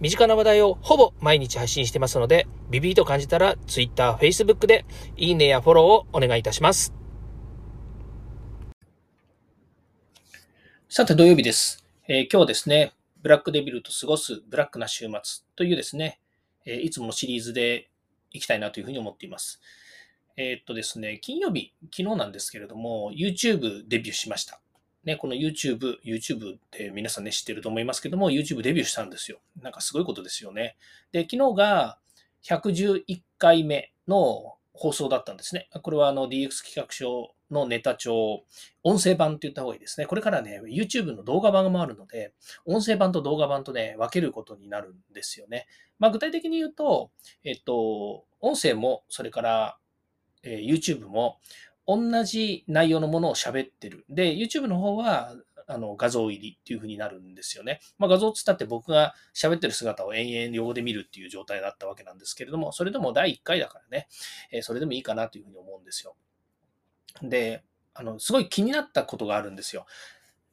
身近な話題をほぼ毎日配信してますので、ビビーと感じたら Twitter、Facebook でいいねやフォローをお願いいたします。さて土曜日です。えー、今日はですね、ブラックデビルと過ごすブラックな週末というですね、えー、いつものシリーズでいきたいなというふうに思っています。えー、っとですね、金曜日、昨日なんですけれども、YouTube デビューしました。ね、この YouTube、YouTube って皆さんね、知ってると思いますけども、YouTube デビューしたんですよ。なんかすごいことですよね。で、昨日が111回目の放送だったんですね。これはあの DX 企画書のネタ帳、音声版って言った方がいいですね。これからね、YouTube の動画版もあるので、音声版と動画版とね、分けることになるんですよね。まあ具体的に言うと、えっと、音声も、それから、え、YouTube も、同じ内容のものを喋ってる。で、YouTube の方は、あの、画像入りっていう風になるんですよね。まあ、画像つったって僕が喋ってる姿を延々横で見るっていう状態だったわけなんですけれども、それでも第1回だからね、えそれでもいいかなというふうに思うんですよ。で、あの、すごい気になったことがあるんですよ。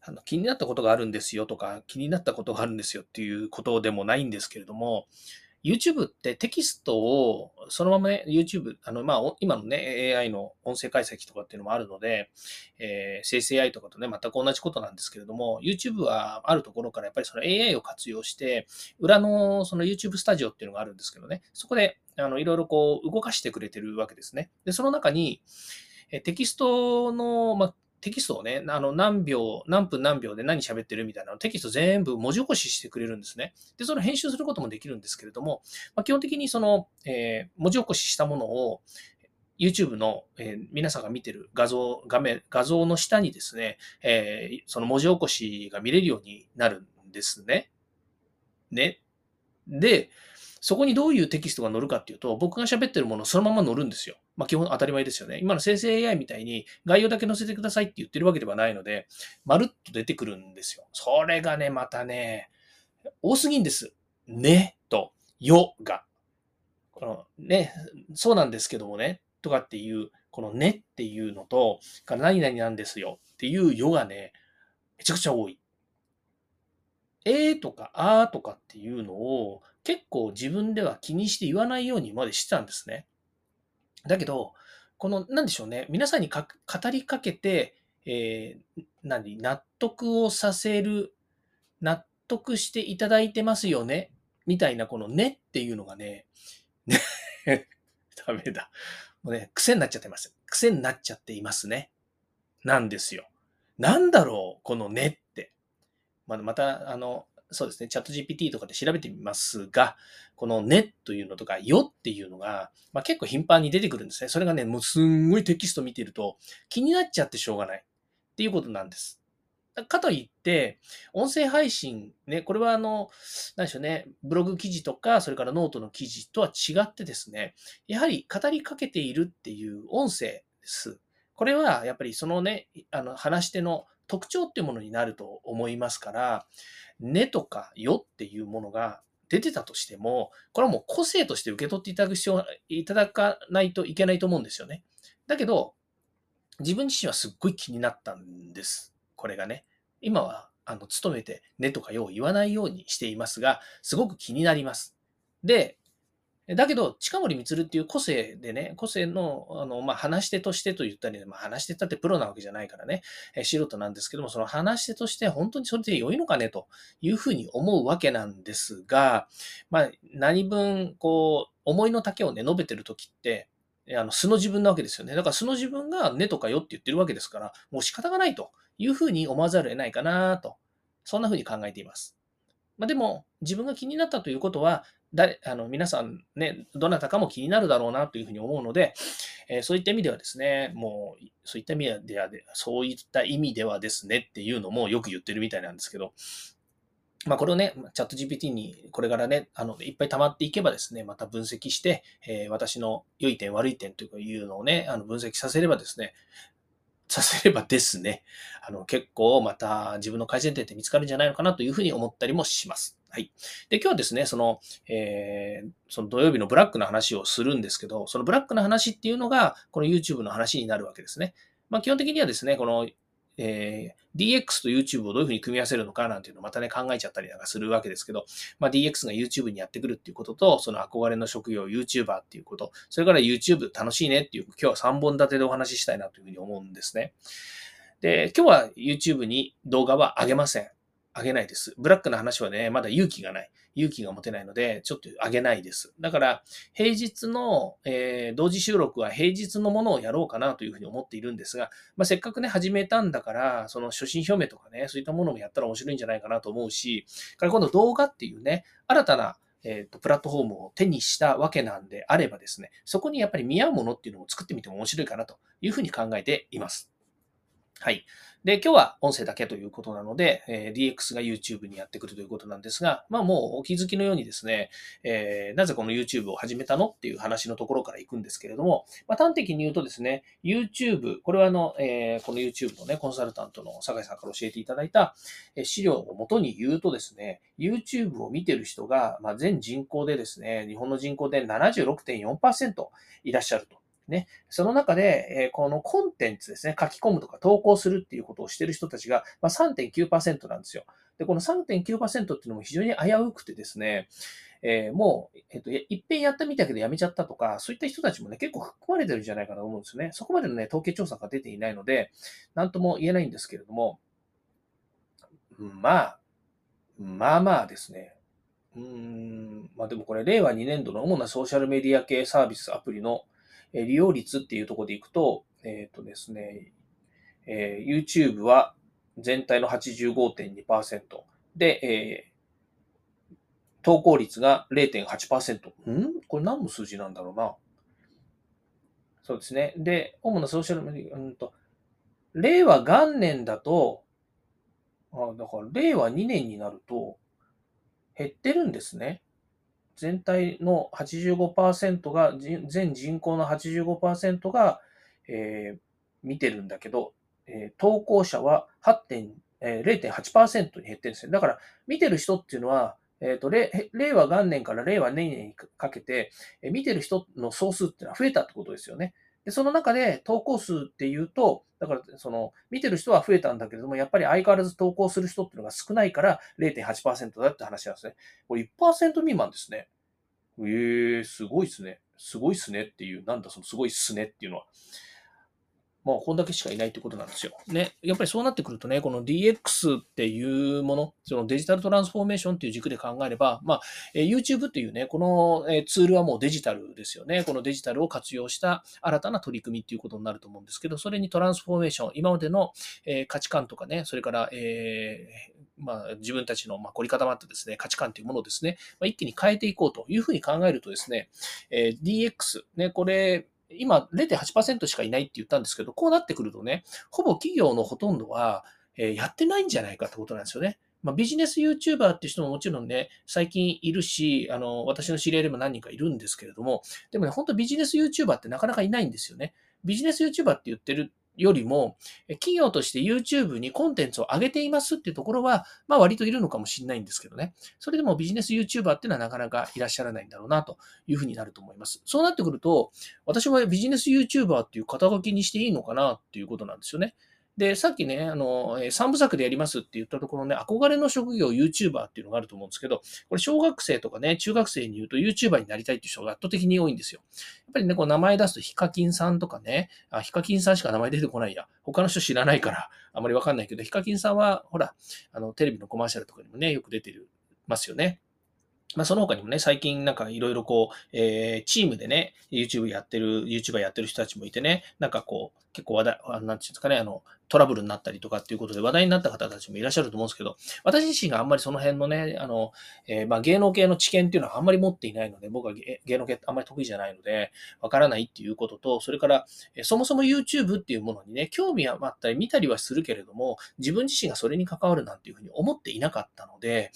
あの気になったことがあるんですよとか、気になったことがあるんですよっていうことでもないんですけれども、YouTube ってテキストをそのままね、YouTube、あの、まあ、今のね、AI の音声解析とかっていうのもあるので、えー、生成 AI とかとね、全く同じことなんですけれども、YouTube はあるところからやっぱりその AI を活用して、裏のその YouTube スタジオっていうのがあるんですけどね、そこで、あの、いろいろこう、動かしてくれてるわけですね。で、その中に、テキストの、まあ、テキストをね、あの何秒、何分何秒で何喋ってるみたいなのテキスト全部文字起こししてくれるんですね。で、その編集することもできるんですけれども、まあ、基本的にその、えー、文字起こししたものを YouTube の、えー、皆さんが見てる画像、画面、画像の下にですね、えー、その文字起こしが見れるようになるんですね。ね。で、そこにどういうテキストが載るかっていうと、僕が喋ってるものそのまま載るんですよ。まあ基本当たり前ですよね。今の生成 AI みたいに概要だけ載せてくださいって言ってるわけではないので、まるっと出てくるんですよ。それがね、またね、多すぎんです。ねと、よが。このね、そうなんですけどもね、とかっていう、このねっていうのと、何々なんですよっていうよがね、めちゃくちゃ多い。えーとかあーとかっていうのを結構自分では気にして言わないようにまでしてたんですね。だけど、この、なんでしょうね、皆さんに語りかけて、えー、何、納得をさせる、納得していただいてますよね、みたいなこのねっていうのがね、ね ダメだ。もうね、癖になっちゃってます。癖になっちゃっていますね。なんですよ。なんだろう、このねって。ままた、あの、そうですね、チャット GPT とかで調べてみますが、このねというのとかよっていうのが、まあ、結構頻繁に出てくるんですね。それがね、もうすんごいテキスト見てると気になっちゃってしょうがないっていうことなんです。かといって、音声配信、ね、これはあの、何でしょうね、ブログ記事とか、それからノートの記事とは違ってですね、やはり語りかけているっていう音声です。これはやっぱりそのね、あの話し手の特徴っていうものになると思いますから、ねとかよっていうものが出てたとしても、これはもう個性として受け取っていただく必要、いただかないといけないと思うんですよね。だけど、自分自身はすっごい気になったんです。これがね。今は、あの、努めてねとかよう言わないようにしていますが、すごく気になります。で、だけど、近森光っていう個性でね、個性の、あの、まあ、話し手としてと言ったり、まあ、話し手だってプロなわけじゃないからね、え素人なんですけども、その話し手として本当にそれで良いのかね、というふうに思うわけなんですが、まあ、何分、こう、思いの丈をね、述べてるときって、あの素の自分なわけですよね。だから素の自分がねとかよって言ってるわけですから、もう仕方がないというふうに思わざるを得ないかなと、そんなふうに考えています。まあ、でも、自分が気になったということは、誰、あの、皆さんね、どなたかも気になるだろうなというふうに思うので、えー、そういった意味ではですね、もう、そういった意味では、そういった意味ではですねっていうのもよく言ってるみたいなんですけど、まあ、これをね、チャット GPT にこれからね、あの、いっぱい溜まっていけばですね、また分析して、えー、私の良い点、悪い点というのをね、あの分析させればですね、させればですね、あの、結構また自分の改善点って見つかるんじゃないのかなというふうに思ったりもします。はい。で、今日はですね、その、えー、その土曜日のブラックの話をするんですけど、そのブラックの話っていうのが、この YouTube の話になるわけですね。まあ、基本的にはですね、このえー、DX と YouTube をどういうふうに組み合わせるのかなんていうのをまたね、考えちゃったりなんかするわけですけど、まあ、DX が YouTube にやってくるっていうことと、その憧れの職業 YouTuber っていうこと、それから YouTube 楽しいねっていう、今日は3本立てでお話ししたいなというふうに思うんですね。で、今日は YouTube に動画は上げません。上げないです。ブラックな話はね、まだ勇気がない。勇気が持てないので、ちょっと上げないです。だから、平日の、えー、同時収録は平日のものをやろうかなというふうに思っているんですが、まあ、せっかくね、始めたんだから、その初心表明とかね、そういったものもやったら面白いんじゃないかなと思うし、から今度動画っていうね、新たなえっ、と、プラットフォームを手にしたわけなんであればですね、そこにやっぱり見合うものっていうのを作ってみても面白いかなというふうに考えています。はい。で、今日は音声だけということなので、えー、DX が YouTube にやってくるということなんですが、まあもうお気づきのようにですね、えー、なぜこの YouTube を始めたのっていう話のところから行くんですけれども、まあ、端的に言うとですね、YouTube、これはあの、えー、この YouTube のね、コンサルタントの酒井さんから教えていただいた資料をもとに言うとですね、YouTube を見てる人が、まあ、全人口でですね、日本の人口で76.4%いらっしゃると。ね、その中で、えこのコンテンツですね、書き込むとか投稿するっていうことをしてる人たちが、ま、3.9%なんですよ。で、この3.9%っていうのも非常に危うくてですね、えー、もう、えっ、と、いっぺんやってみたけどやめちゃったとか、そういった人たちもね、結構含まれてるんじゃないかなと思うんですよね。そこまでのね、統計調査が出ていないので、なんとも言えないんですけれども、まあ、まあまあですね。うーん、まあでもこれ、令和2年度の主なソーシャルメディア系サービスアプリのえ利用率っていうところでいくと、えっ、ー、とですね、えー、YouTube は全体の85.2%で、えー、投稿率が0.8%。ん？これ何の数字なんだろうな？そうですね。で、主なソーシャルメディア、うんと、令和元年だと、あだから令和2年になると減ってるんですね。全体の85%が、全人口の85%が、えー、見てるんだけど、えー、投稿者は8えー、0.8%に減ってるんですね。だから、見てる人っていうのは、えっ、ー、と、令和元年から令和年年にかけて、えー、見てる人の総数っていうのは増えたってことですよね。で、その中で投稿数っていうと、だから、その、見てる人は増えたんだけれども、やっぱり相変わらず投稿する人っていうのが少ないから0.8%だって話なんですね。これ1%未満ですね。ええー、すごいっすね。すごいっすねっていう、なんだそのすごいっすねっていうのは。まあ、こんだけしかいないってことなんですよ。ね。やっぱりそうなってくるとね、この DX っていうもの、そのデジタルトランスフォーメーションっていう軸で考えれば、まあ、え YouTube っていうね、このえツールはもうデジタルですよね。このデジタルを活用した新たな取り組みっていうことになると思うんですけど、それにトランスフォーメーション、今までのえ価値観とかね、それから、えまあ、自分たちの、ま凝り固まったですね、価値観というものをですね、ま一気に変えていこうというふうに考えるとですね、え DX、ね、これ、今0.8%しかいないって言ったんですけど、こうなってくるとね、ほぼ企業のほとんどは、えやってないんじゃないかってことなんですよね。まあ、ビジネス YouTuber っていう人ももちろんね、最近いるし、あの、私の知り合いでも何人かいるんですけれども、でもね、本当ビジネス YouTuber ってなかなかいないんですよね。ビジネス YouTuber って言ってるよりも、企業として YouTube にコンテンツを上げていますっていうところは、まあ割といるのかもしれないんですけどね。それでもビジネス YouTuber っていうのはなかなかいらっしゃらないんだろうなというふうになると思います。そうなってくると、私はビジネス YouTuber っていう肩書きにしていいのかなっていうことなんですよね。で、さっきね、あの、三部作でやりますって言ったところね、憧れの職業 YouTuber っていうのがあると思うんですけど、これ小学生とかね、中学生に言うと YouTuber になりたいっていう人が圧倒的に多いんですよ。やっぱりね、こう名前出すとヒカキンさんとかね、あ、ヒカキンさんしか名前出てこないや。他の人知らないから、あまりわかんないけど、ヒカキンさんは、ほら、あの、テレビのコマーシャルとかにもね、よく出てる、ますよね。まあ、その他にもね、最近なんかいろいろこう、えー、チームでね、YouTube やってる、YouTuber やってる人たちもいてね、なんかこう、結構話題、なんていうんですかね、あの、トラブルになったりとかっていうことで話題になった方たちもいらっしゃると思うんですけど、私自身があんまりその辺のね、あの、えー、まあ芸能系の知見っていうのはあんまり持っていないので、僕は芸能系ってあんまり得意じゃないので、わからないっていうことと、それから、えそもそも YouTube っていうものにね、興味はあったり見たりはするけれども、自分自身がそれに関わるなんていうふうに思っていなかったので、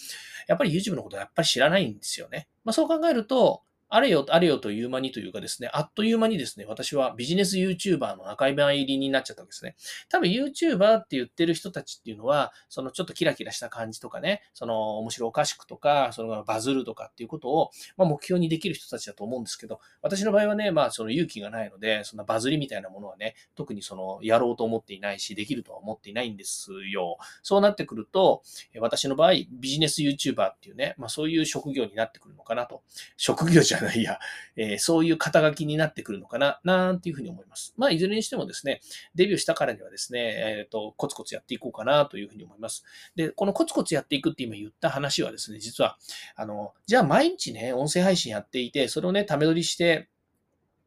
やっぱり YouTube のことはやっぱり知らないんですよね。まあそう考えると、あれよ、あれよという間にというかですね、あっという間にですね、私はビジネス YouTuber の仲間入りになっちゃったわけですね。多分 YouTuber って言ってる人たちっていうのは、そのちょっとキラキラした感じとかね、その面白おかしくとか、そのバズるとかっていうことを、まあ、目標にできる人たちだと思うんですけど、私の場合はね、まあその勇気がないので、そんなバズりみたいなものはね、特にそのやろうと思っていないし、できるとは思っていないんですよ。そうなってくると、私の場合、ビジネス YouTuber っていうね、まあそういう職業になってくるのかなと。職業じゃないや、えー、そういう肩書きになってくるのかな、なんていうふうに思います。まあ、いずれにしてもですね、デビューしたからにはですね、えっ、ー、と、コツコツやっていこうかなというふうに思います。で、このコツコツやっていくって今言った話はですね、実は、あの、じゃあ毎日ね、音声配信やっていて、それをね、ため撮りして、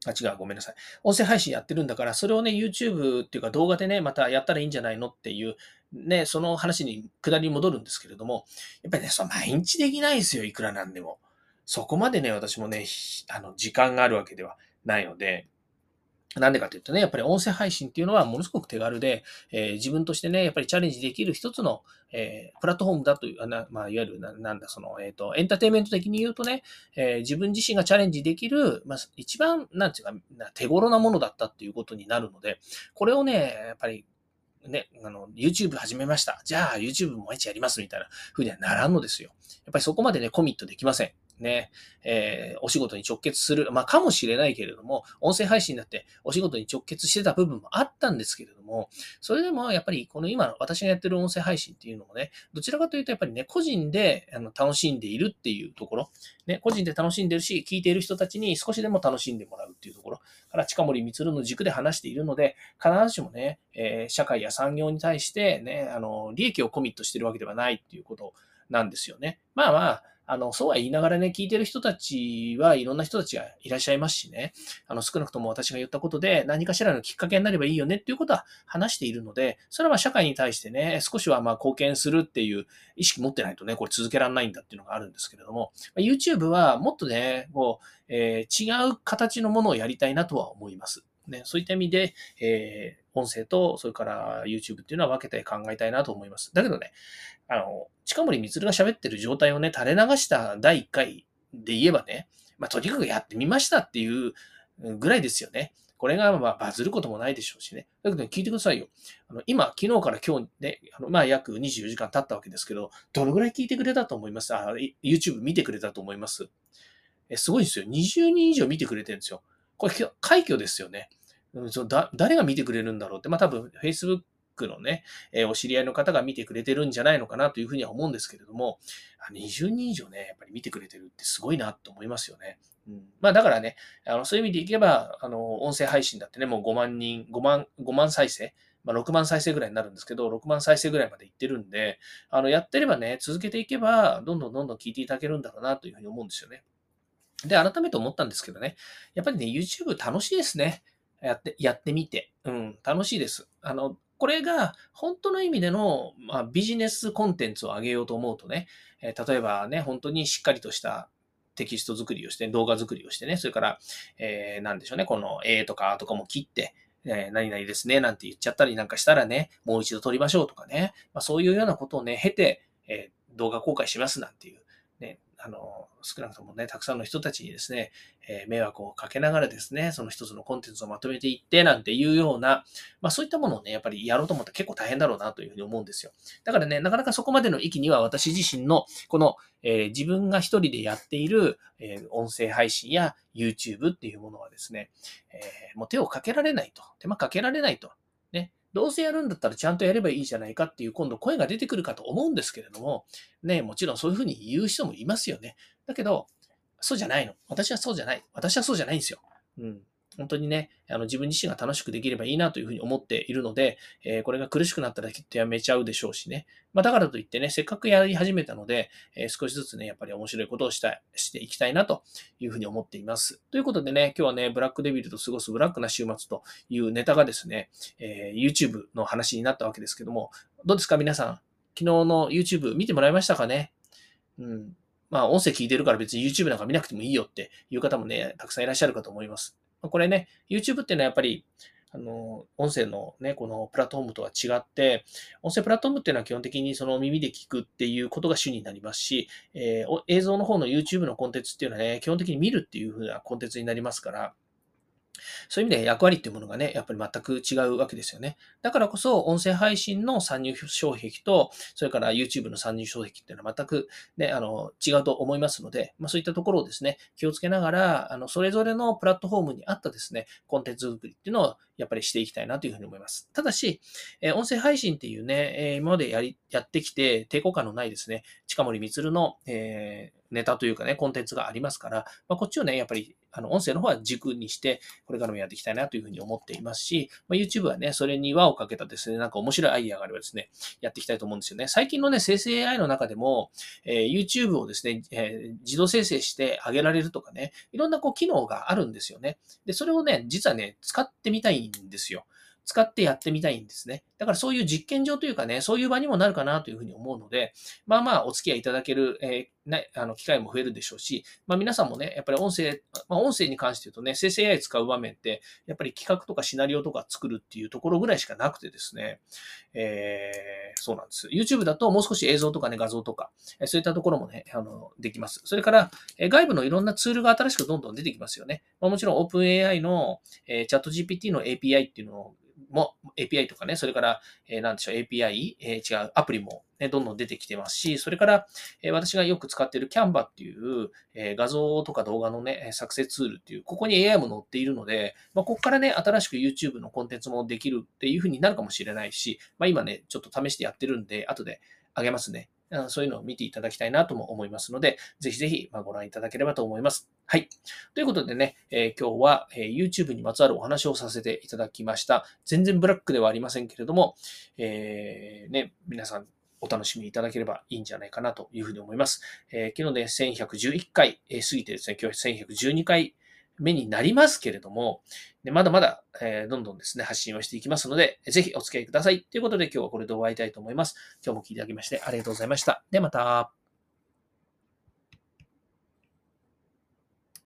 あ、違う、ごめんなさい。音声配信やってるんだから、それをね、YouTube っていうか動画でね、またやったらいいんじゃないのっていう、ね、その話に、下りに戻るんですけれども、やっぱりね、そ毎日できないですよ、いくらなんでも。そこまでね、私もね、あの、時間があるわけではないので、なんでかというとね、やっぱり音声配信っていうのはものすごく手軽で、えー、自分としてね、やっぱりチャレンジできる一つの、えー、プラットフォームだという、なまあ、いわゆるな、なんだ、その、えっ、ー、と、エンターテイメント的に言うとね、え自分自身がチャレンジできる、まあ、一番、なんていうか、手頃なものだったっていうことになるので、これをね、やっぱり、ね、あの、YouTube 始めました。じゃあ YouTube も毎日やりますみたいな風にはならんのですよ。やっぱりそこまでね、コミットできません。ね、えー、お仕事に直結する、まあ、かもしれないけれども、音声配信だってお仕事に直結してた部分もあったんですけれども、それでもやっぱりこの今私がやってる音声配信っていうのもね、どちらかというとやっぱりね、個人であの楽しんでいるっていうところ、ね、個人で楽しんでるし、聞いている人たちに少しでも楽しんでもらうっていうところから近森光の軸で話しているので、必ずしもね、えー、社会や産業に対してね、あの、利益をコミットしてるわけではないっていうことなんですよね。まあまあ、あの、そうは言いながらね、聞いてる人たちはいろんな人たちがいらっしゃいますしね、あの、少なくとも私が言ったことで何かしらのきっかけになればいいよねっていうことは話しているので、それは社会に対してね、少しはまあ貢献するっていう意識持ってないとね、これ続けられないんだっていうのがあるんですけれども、YouTube はもっとね、こう、えー、違う形のものをやりたいなとは思います。ね、そういった意味で、えー、音声と、それから YouTube っていうのは分けて考えたいなと思います。だけどね、あの、近森光が喋ってる状態をね、垂れ流した第1回で言えばね、まあ、とにかくやってみましたっていうぐらいですよね。これがまあバズることもないでしょうしね。だけど、ね、聞いてくださいよ。あの今、昨日から今日ね、あのまあ約24時間経ったわけですけど、どのぐらい聞いてくれたと思います？あ ?YouTube 見てくれたと思います？えすごいですよ。20人以上見てくれてるんですよ。これ、快挙ですよね。うん、そだ誰が見てくれるんだろうって、まあ多分 Facebook のね、えー、お知り合いの方が見てくれてるんじゃないのかなというふうには思うんですけれども、20人以上ね、やっぱり見てくれてるってすごいなと思いますよね。うん、まあだからね、あのそういう意味でいけば、あの、音声配信だってね、もう5万人、5万、5万再生、まあ、6万再生ぐらいになるんですけど、6万再生ぐらいまでいってるんで、あの、やってればね、続けていけば、どんどんどんどん聞いていただけるんだろうなというふうに思うんですよね。で、改めて思ったんですけどね、やっぱりね、YouTube 楽しいですね。やって、やってみて。うん、楽しいです。あの、これが本当の意味での、まあ、ビジネスコンテンツを上げようと思うとね、えー、例えばね、本当にしっかりとしたテキスト作りをして、動画作りをしてね、それから、えー、なんでしょうね、この A とかとかも切って、え、何々ですね、なんて言っちゃったりなんかしたらね、もう一度撮りましょうとかね、まあ、そういうようなことをね、経て、えー、動画公開しますなんていう、あの、少なくともね、たくさんの人たちにですね、えー、迷惑をかけながらですね、その一つのコンテンツをまとめていって、なんていうような、まあそういったものをね、やっぱりやろうと思ったら結構大変だろうなというふうに思うんですよ。だからね、なかなかそこまでの域には私自身の、この、えー、自分が一人でやっている、えー、音声配信や YouTube っていうものはですね、えもう手をかけられないと、手間かけられないと。どうせやるんだったらちゃんとやればいいじゃないかっていう今度声が出てくるかと思うんですけれども、ね、もちろんそういうふうに言う人もいますよね。だけど、そうじゃないの。私はそうじゃない。私はそうじゃないんですよ。うん。本当にね、あの自分自身が楽しくできればいいなというふうに思っているので、えー、これが苦しくなったらきっとやめちゃうでしょうしね。まあ、だからといってね、せっかくやり始めたので、えー、少しずつね、やっぱり面白いことをしたい、していきたいなというふうに思っています。ということでね、今日はね、ブラックデビルと過ごすブラックな週末というネタがですね、えー、YouTube の話になったわけですけども、どうですか皆さん？昨日の YouTube 見てもらいましたかね？うん。まあ、音声聞いてるから別に YouTube なんか見なくてもいいよっていう方もね、たくさんいらっしゃるかと思います。これね、YouTube っていうのはやっぱり、あの、音声のね、このプラットフォームとは違って、音声プラットフォームっていうのは基本的にその耳で聞くっていうことが主になりますし、えー、映像の方の YouTube のコンテンツっていうのはね、基本的に見るっていう風なコンテンツになりますから、そういう意味で役割っていうものがね、やっぱり全く違うわけですよね。だからこそ、音声配信の参入障壁と、それから YouTube の参入障壁っていうのは全くね、あの、違うと思いますので、まあそういったところをですね、気をつけながら、あの、それぞれのプラットフォームに合ったですね、コンテンツ作りっていうのをやっぱりしていきたいなというふうに思います。ただし、え音声配信っていうね、え今までやり、やってきて抵抗感のないですね、近森光の、えーネタというかね、コンテンツがありますから、まあ、こっちをね、やっぱり、あの、音声の方は軸にして、これからもやっていきたいなというふうに思っていますし、まあ、YouTube はね、それに輪をかけたですね、なんか面白いアイディアがあればですね、やっていきたいと思うんですよね。最近のね、生成 AI の中でも、えー、YouTube をですね、えー、自動生成してあげられるとかね、いろんなこう機能があるんですよね。で、それをね、実はね、使ってみたいんですよ。使ってやってみたいんですね。だからそういう実験場というかね、そういう場にもなるかなというふうに思うので、まあまあお付き合いいただける、え、ね、あの機会も増えるでしょうし、まあ皆さんもね、やっぱり音声、まあ音声に関して言うとね、生成 AI 使う場面って、やっぱり企画とかシナリオとか作るっていうところぐらいしかなくてですね、えー、そうなんです。YouTube だともう少し映像とかね、画像とか、そういったところもね、あの、できます。それから、外部のいろんなツールが新しくどんどん出てきますよね。まあ、もちろん OpenAI の、えー、チャット GPT の API っていうのをも API とかね、それから、えー、なんでしょう、API、えー、違う、アプリも、ね、どんどん出てきてますし、それから、えー、私がよく使っている Canva っていう、えー、画像とか動画のね、作成ツールっていう、ここに AI も載っているので、まあ、ここからね、新しく YouTube のコンテンツもできるっていうふうになるかもしれないし、まあ、今ね、ちょっと試してやってるんで、後であげますね。そういうのを見ていただきたいなとも思いますので、ぜひぜひご覧いただければと思います。はい。ということでね、えー、今日は、え、YouTube にまつわるお話をさせていただきました。全然ブラックではありませんけれども、えー、ね、皆さんお楽しみいただければいいんじゃないかなというふうに思います。えー、昨日ね、1111回、え、過ぎてですね、今日1112回目になりますけれども、でまだまだ、えー、どんどんですね、発信をしていきますので、ぜひお付き合いください。ということで今日はこれで終わりたいと思います。今日も聞いていただきましてありがとうございました。ではまた。